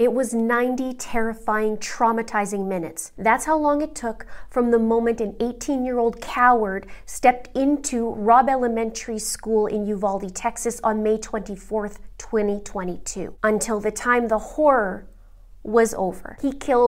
It was 90 terrifying, traumatizing minutes. That's how long it took from the moment an 18 year old coward stepped into Robb Elementary School in Uvalde, Texas on May 24th, 2022, until the time the horror was over. He killed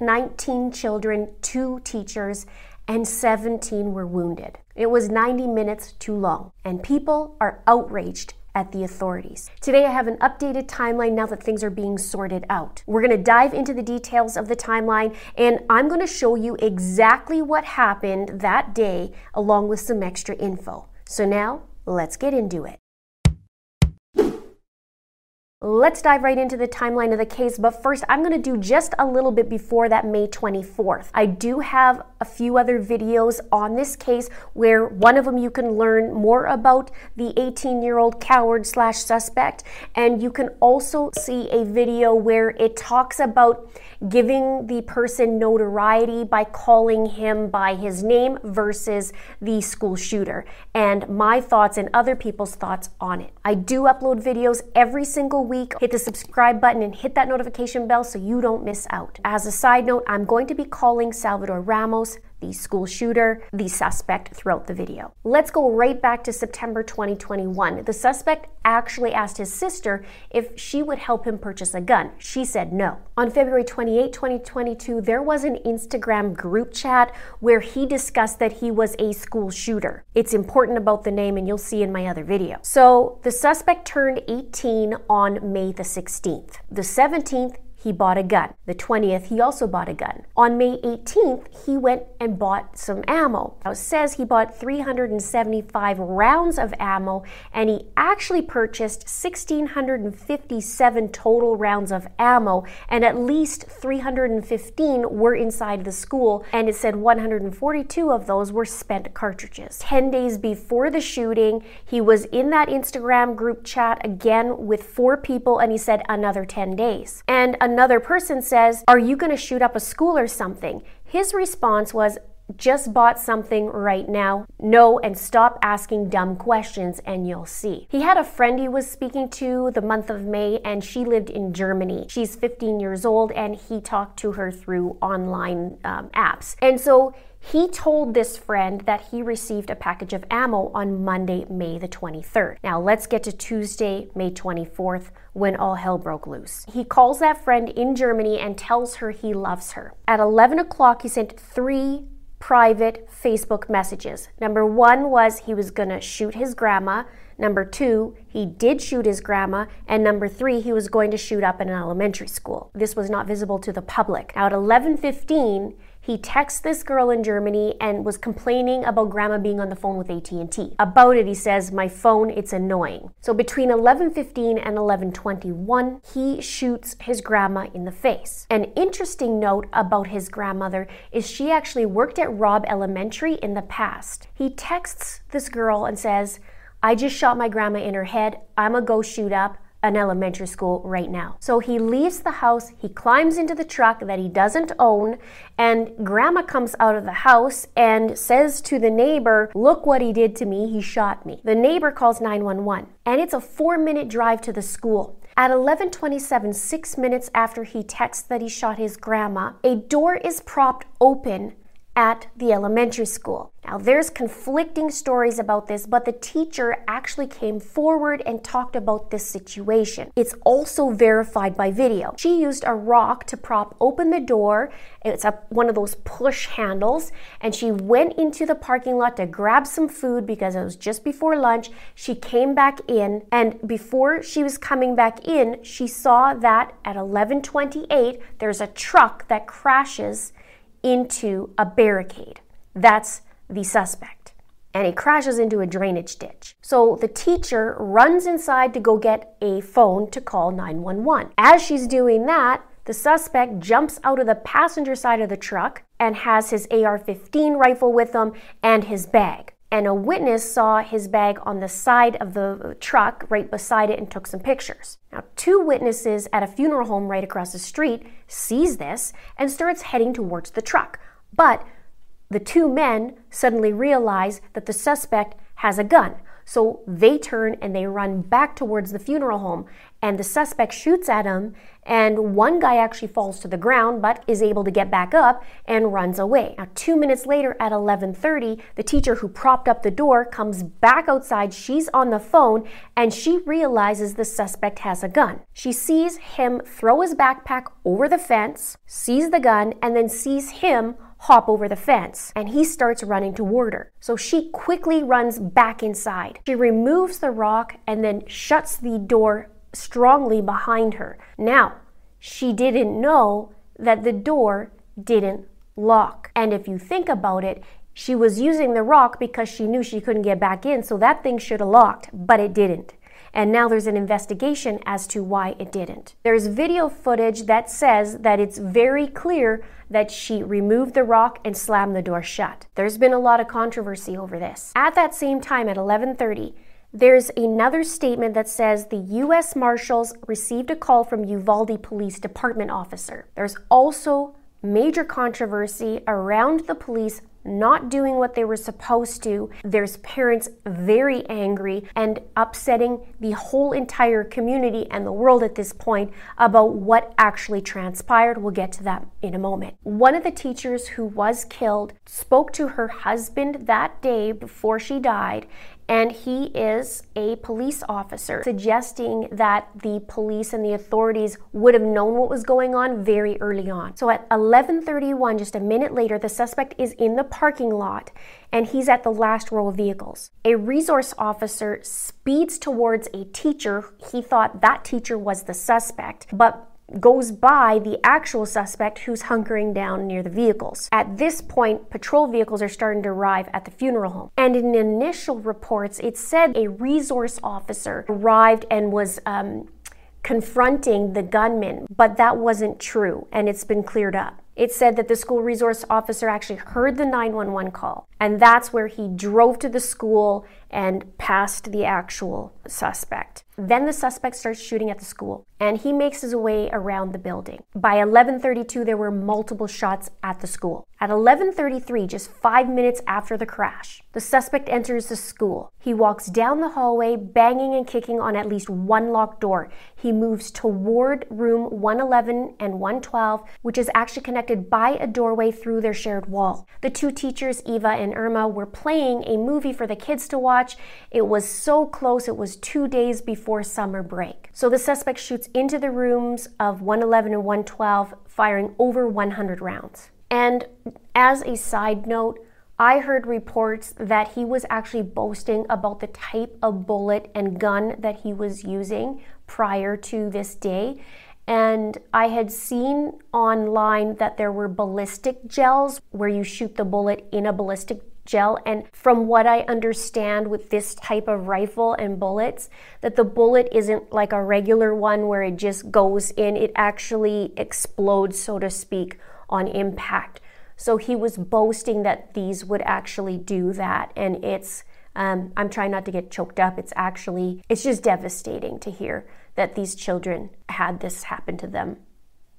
19 children, two teachers, and 17 were wounded. It was 90 minutes too long, and people are outraged at the authorities. Today, I have an updated timeline now that things are being sorted out. We're going to dive into the details of the timeline, and I'm going to show you exactly what happened that day, along with some extra info. So, now let's get into it. Let's dive right into the timeline of the case, but first I'm going to do just a little bit before that May 24th. I do have a few other videos on this case where one of them you can learn more about the 18 year old coward slash suspect, and you can also see a video where it talks about giving the person notoriety by calling him by his name versus the school shooter, and my thoughts and other people's thoughts on it. I do upload videos every single week hit the subscribe button and hit that notification bell so you don't miss out. As a side note, I'm going to be calling Salvador Ramos the school shooter, the suspect throughout the video. Let's go right back to September 2021. The suspect actually asked his sister if she would help him purchase a gun. She said no. On February 28, 2022, there was an Instagram group chat where he discussed that he was a school shooter. It's important about the name, and you'll see in my other video. So the suspect turned 18 on May the 16th. The 17th, he bought a gun. The 20th, he also bought a gun. On May 18th, he went and bought some ammo. Now, it says he bought 375 rounds of ammo and he actually purchased 1,657 total rounds of ammo, and at least 315 were inside the school, and it said 142 of those were spent cartridges. 10 days before the shooting, he was in that Instagram group chat again with four people, and he said another 10 days. And another person says, Are you going to shoot up a school or something? His response was, just bought something right now. No, and stop asking dumb questions and you'll see. He had a friend he was speaking to the month of May and she lived in Germany. She's 15 years old and he talked to her through online um, apps. And so he told this friend that he received a package of ammo on Monday, May the 23rd. Now let's get to Tuesday, May 24th, when all hell broke loose. He calls that friend in Germany and tells her he loves her. At 11 o'clock, he sent three private Facebook messages. Number one was he was gonna shoot his grandma. Number two, he did shoot his grandma. And number three, he was going to shoot up in an elementary school. This was not visible to the public. Now at 11:15, he texts this girl in Germany and was complaining about grandma being on the phone with AT&T. About it, he says, "My phone, it's annoying." So between 11:15 and 11:21, he shoots his grandma in the face. An interesting note about his grandmother is she actually worked at Robb Elementary in the past. He texts this girl and says, "I just shot my grandma in her head. I'm gonna go shoot up an elementary school right now. So he leaves the house, he climbs into the truck that he doesn't own, and grandma comes out of the house and says to the neighbor, Look what he did to me, he shot me. The neighbor calls 911, and it's a four minute drive to the school. At 11:27, 6 minutes after he texts that he shot his grandma, a door is propped open at the elementary school. Now, there's conflicting stories about this, but the teacher actually came forward and talked about this situation. It's also verified by video. She used a rock to prop open the door. It's a, one of those push handles, and she went into the parking lot to grab some food because it was just before lunch. She came back in, and before she was coming back in, she saw that at 11:28 there's a truck that crashes into a barricade. That's the suspect. And he crashes into a drainage ditch. So the teacher runs inside to go get a phone to call 911. As she's doing that, the suspect jumps out of the passenger side of the truck and has his AR 15 rifle with him and his bag. And a witness saw his bag on the side of the truck right beside it and took some pictures. Now, two witnesses at a funeral home right across the street sees this and starts heading towards the truck. But the two men suddenly realize that the suspect has a gun. So they turn and they run back towards the funeral home, and the suspect shoots at him. And one guy actually falls to the ground, but is able to get back up and runs away. Now, two minutes later, at 11:30, the teacher who propped up the door comes back outside. She's on the phone, and she realizes the suspect has a gun. She sees him throw his backpack over the fence, sees the gun, and then sees him hop over the fence and he starts running toward her. So she quickly runs back inside. She removes the rock and then shuts the door strongly behind her. Now, she didn't know that the door didn't lock. And if you think about it, she was using the rock because she knew she couldn't get back in, so that thing should have locked, but it didn't and now there's an investigation as to why it didn't. There's video footage that says that it's very clear that she removed the rock and slammed the door shut. There's been a lot of controversy over this. At that same time at 11:30, there's another statement that says the US Marshals received a call from Uvalde Police Department officer. There's also major controversy around the police not doing what they were supposed to. There's parents very angry and upsetting the whole entire community and the world at this point about what actually transpired. We'll get to that in a moment. One of the teachers who was killed spoke to her husband that day before she died and he is a police officer, suggesting that the police and the authorities would have known what was going on very early on. So at 11:31, just a minute later, the suspect is in the parking lot and he's at the last row of vehicles. A resource officer speeds towards a teacher. He thought that teacher was the suspect, but goes by the actual suspect who's hunkering down near the vehicles. At this point, patrol vehicles are starting to arrive at the funeral home. And in initial reports, it said a resource officer arrived and was um, confronting the gunman, but that wasn't true, and it's been cleared up. It said that the school resource officer actually heard the 911 call, and that's where he drove to the school and passed the actual suspect. Then the suspect starts shooting at the school and he makes his way around the building. By 11:32 there were multiple shots at the school. At 11:33, just 5 minutes after the crash, the suspect enters the school. He walks down the hallway banging and kicking on at least one locked door. He moves toward room 111 and 112, which is actually connected by a doorway through their shared wall. The two teachers, Eva and Irma, were playing a movie for the kids to watch. It was so close, it was 2 days before summer break. So the suspect shoots into the rooms of 111 and 112, firing over 100 rounds. And as a side note, I heard reports that he was actually boasting about the type of bullet and gun that he was using prior to this day. And I had seen online that there were ballistic gels where you shoot the bullet in a ballistic gel. And from what I understand with this type of rifle and bullets, that the bullet isn't like a regular one where it just goes in, it actually explodes, so to speak, on impact. So he was boasting that these would actually do that. And it's, um, I'm trying not to get choked up. It's actually, it's just devastating to hear that these children had this happen to them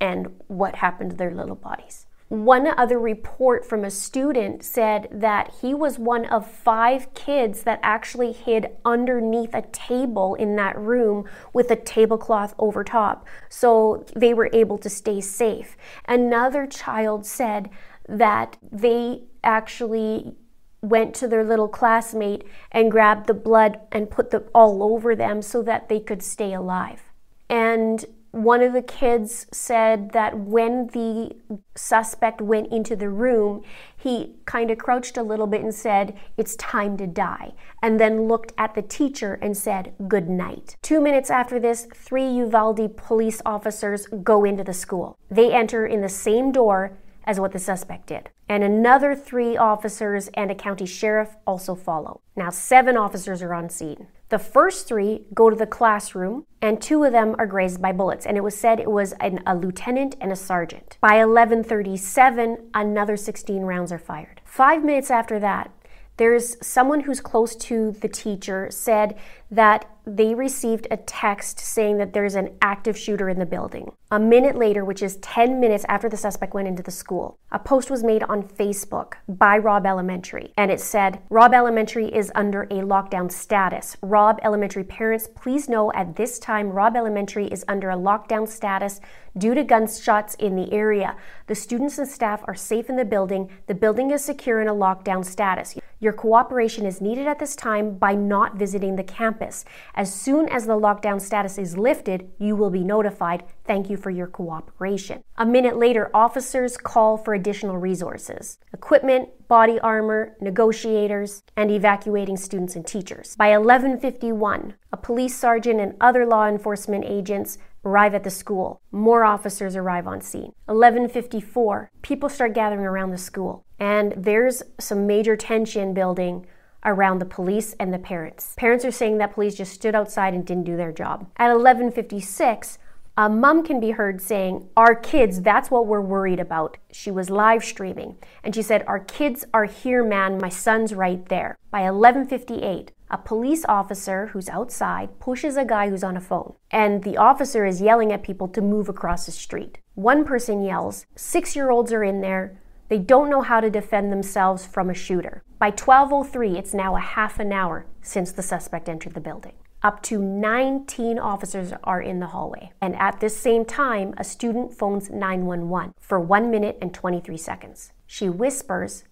and what happened to their little bodies. One other report from a student said that he was one of five kids that actually hid underneath a table in that room with a tablecloth over top. So they were able to stay safe. Another child said that they actually went to their little classmate and grabbed the blood and put the all over them so that they could stay alive. And one of the kids said that when the suspect went into the room, he kind of crouched a little bit and said, It's time to die, and then looked at the teacher and said, Good night. Two minutes after this, three Uvalde police officers go into the school. They enter in the same door as what the suspect did. And another three officers and a county sheriff also follow. Now, seven officers are on scene. The first three go to the classroom, and two of them are grazed by bullets. And it was said it was an, a lieutenant and a sergeant. By 11:37, another 16 rounds are fired. Five minutes after that, there's someone who's close to the teacher said that they received a text saying that there's an active shooter in the building. A minute later, which is 10 minutes after the suspect went into the school, a post was made on Facebook by Robb Elementary, and it said, Robb Elementary is under a lockdown status. Robb Elementary parents, please know at this time, Robb Elementary is under a lockdown status due to gunshots in the area. The students and staff are safe in the building. The building is secure in a lockdown status. Your cooperation is needed at this time by not visiting the campus. As soon as the lockdown status is lifted, you will be notified. Thank you for your cooperation. A minute later, officers call for additional resources equipment, body armor, negotiators, and evacuating students and teachers. By 11:51, a police sergeant and other law enforcement agents arrive at the school. More officers arrive on scene. 11:54, people start gathering around the school, and there's some major tension building around the police and the parents. Parents are saying that police just stood outside and didn't do their job. At 11:56, a mom can be heard saying, Our kids, that's what we're worried about. She was live streaming and she said, Our kids are here, man. My son's right there. By 1158, a police officer who's outside pushes a guy who's on a phone, and the officer is yelling at people to move across the street. One person yells, Six year olds are in there. They don't know how to defend themselves from a shooter. By 12:03, it's now a half an hour since the suspect entered the building. Up to 19 officers are in the hallway. And at this same time, a student phones 911 for 1 minute and 23 seconds. She whispers,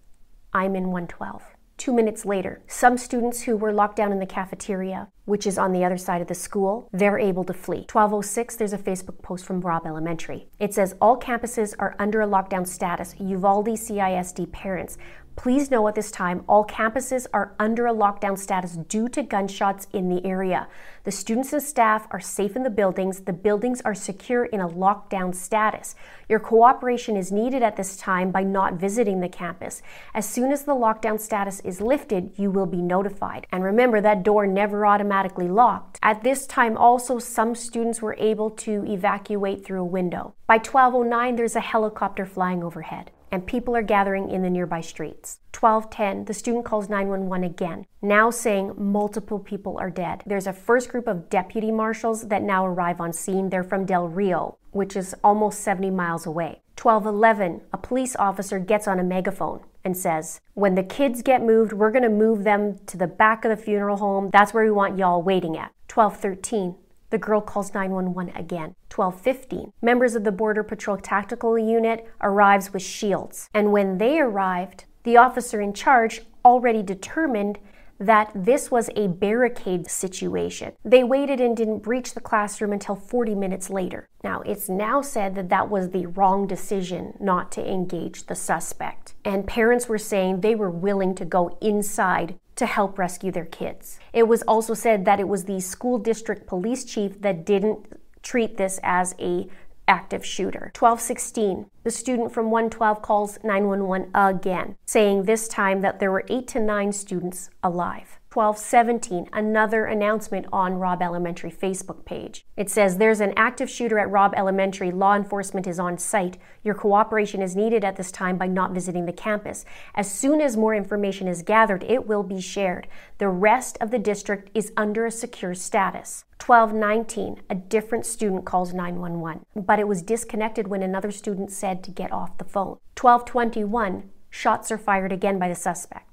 I'm in 112. Two minutes later, some students who were locked down in the cafeteria, which is on the other side of the school, they're able to flee. 1206, there's a Facebook post from Robb Elementary. It says all campuses are under a lockdown status. Uvalde CISD parents, Please know at this time all campuses are under a lockdown status due to gunshots in the area. The students and staff are safe in the buildings. The buildings are secure in a lockdown status. Your cooperation is needed at this time by not visiting the campus. As soon as the lockdown status is lifted, you will be notified. And remember, that door never automatically locked. At this time, also, some students were able to evacuate through a window. By 1209, there's a helicopter flying overhead and people are gathering in the nearby streets. 1210, the student calls 911 again, now saying multiple people are dead. There's a first group of deputy marshals that now arrive on scene. They're from Del Rio, which is almost 70 miles away. 1211, a police officer gets on a megaphone and says, When the kids get moved, we're going to move them to the back of the funeral home. That's where we want y'all waiting at. 1213, the girl calls 911 again. 1215. Members of the Border Patrol Tactical Unit arrives with shields. And when they arrived, the officer in charge already determined that this was a barricade situation. They waited and didn't breach the classroom until 40 minutes later. Now, it's now said that that was the wrong decision not to engage the suspect. And parents were saying they were willing to go inside to help rescue their kids. It was also said that it was the school district police chief that didn't treat this as a active shooter. 1216, the student from 112 calls 911 again, saying this time that there were 8 to 9 students alive. 1217, another announcement on Robb Elementary Facebook page. It says there's an active shooter at Robb Elementary. Law enforcement is on site. Your cooperation is needed at this time by not visiting the campus. As soon as more information is gathered, it will be shared. The rest of the district is under a secure status. 1219, a different student calls 911, but it was disconnected when another student said to get off the phone. 1221, shots are fired again by the suspect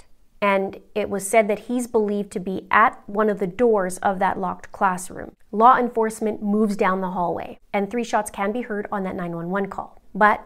and it was said that he's believed to be at one of the doors of that locked classroom. Law enforcement moves down the hallway, and three shots can be heard on that 911 call. But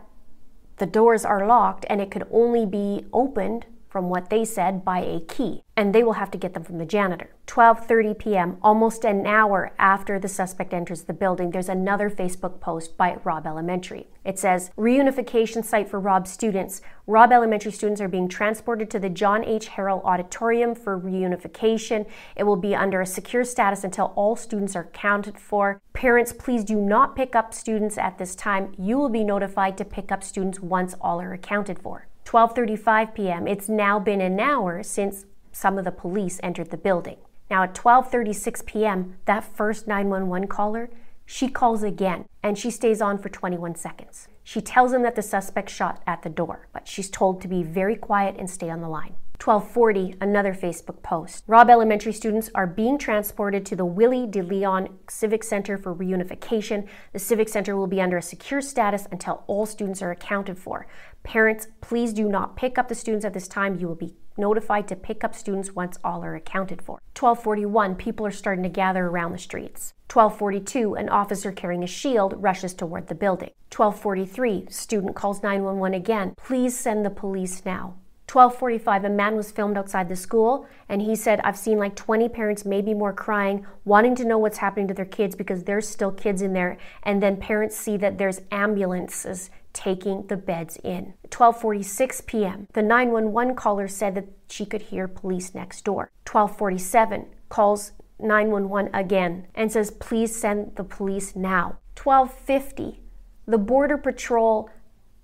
The doors are locked and it could only be opened from what they said by a key and they will have to get them from the janitor. 12:30 p.m. almost an hour after the suspect enters the building there's another facebook post by Robb Elementary. It says reunification site for Robb students. Robb Elementary students are being transported to the John H. Harrell auditorium for reunification. It will be under a secure status until all students are accounted for. Parents please do not pick up students at this time. You will be notified to pick up students once all are accounted for 12:35 p.m. It's now been an hour since some of the police entered the building. Now at 12:36 p.m., that first 911 caller, she calls again and she stays on for 21 seconds. She tells him that the suspect shot at the door, but she's told to be very quiet and stay on the line. 1240, another Facebook post. Robb Elementary students are being transported to the Willie de Leon Civic Center for reunification. The Civic Center will be under a secure status until all students are accounted for. Parents, please do not pick up the students at this time. You will be notified to pick up students once all are accounted for. 1241, people are starting to gather around the streets. 1242, an officer carrying a shield rushes toward the building. 1243, student calls 911 again. Please send the police now. 1245 a man was filmed outside the school and he said i've seen like 20 parents maybe more crying wanting to know what's happening to their kids because there's still kids in there. And then parents see that there's ambulances taking the beds in. 1246 p.m the 911 caller said that she could hear police next door. 1247 calls 911 again and says please send the police now. 1250 the border patrol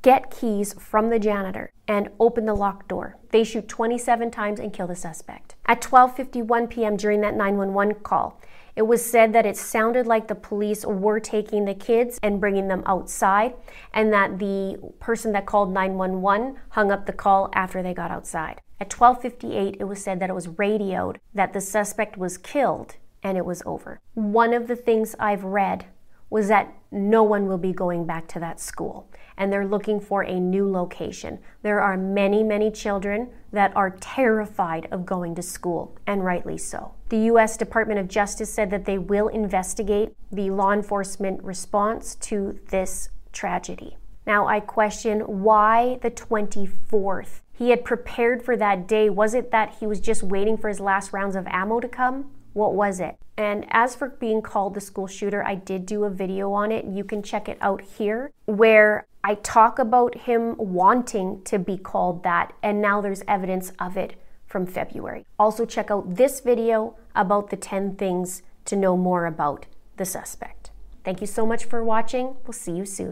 get keys from the janitor, and open the locked door. They shoot 27 times and kill the suspect. At 12:51 p.m. during that 911 call, it was said that it sounded like the police were taking the kids and bringing them outside, and that the person that called 911 hung up the call after they got outside. At 12:58, it was said that it was radioed that the suspect was killed and it was over. One of the things I've read was that no one will be going back to that school and they're looking for a new location. There are many, many children that are terrified of going to school, and rightly so. The U.S. Department of Justice said that they will investigate the law enforcement response to this tragedy. Now, I question why the 24th? He had prepared for that day. Was it that he was just waiting for his last rounds of ammo to come? What was it? And as for being called the school shooter, I did do a video on it. You can check it out here where I talk about him wanting to be called that, and now there's evidence of it from February. Also, check out this video about the 10 things to know more about the suspect. Thank you so much for watching. We'll see you soon.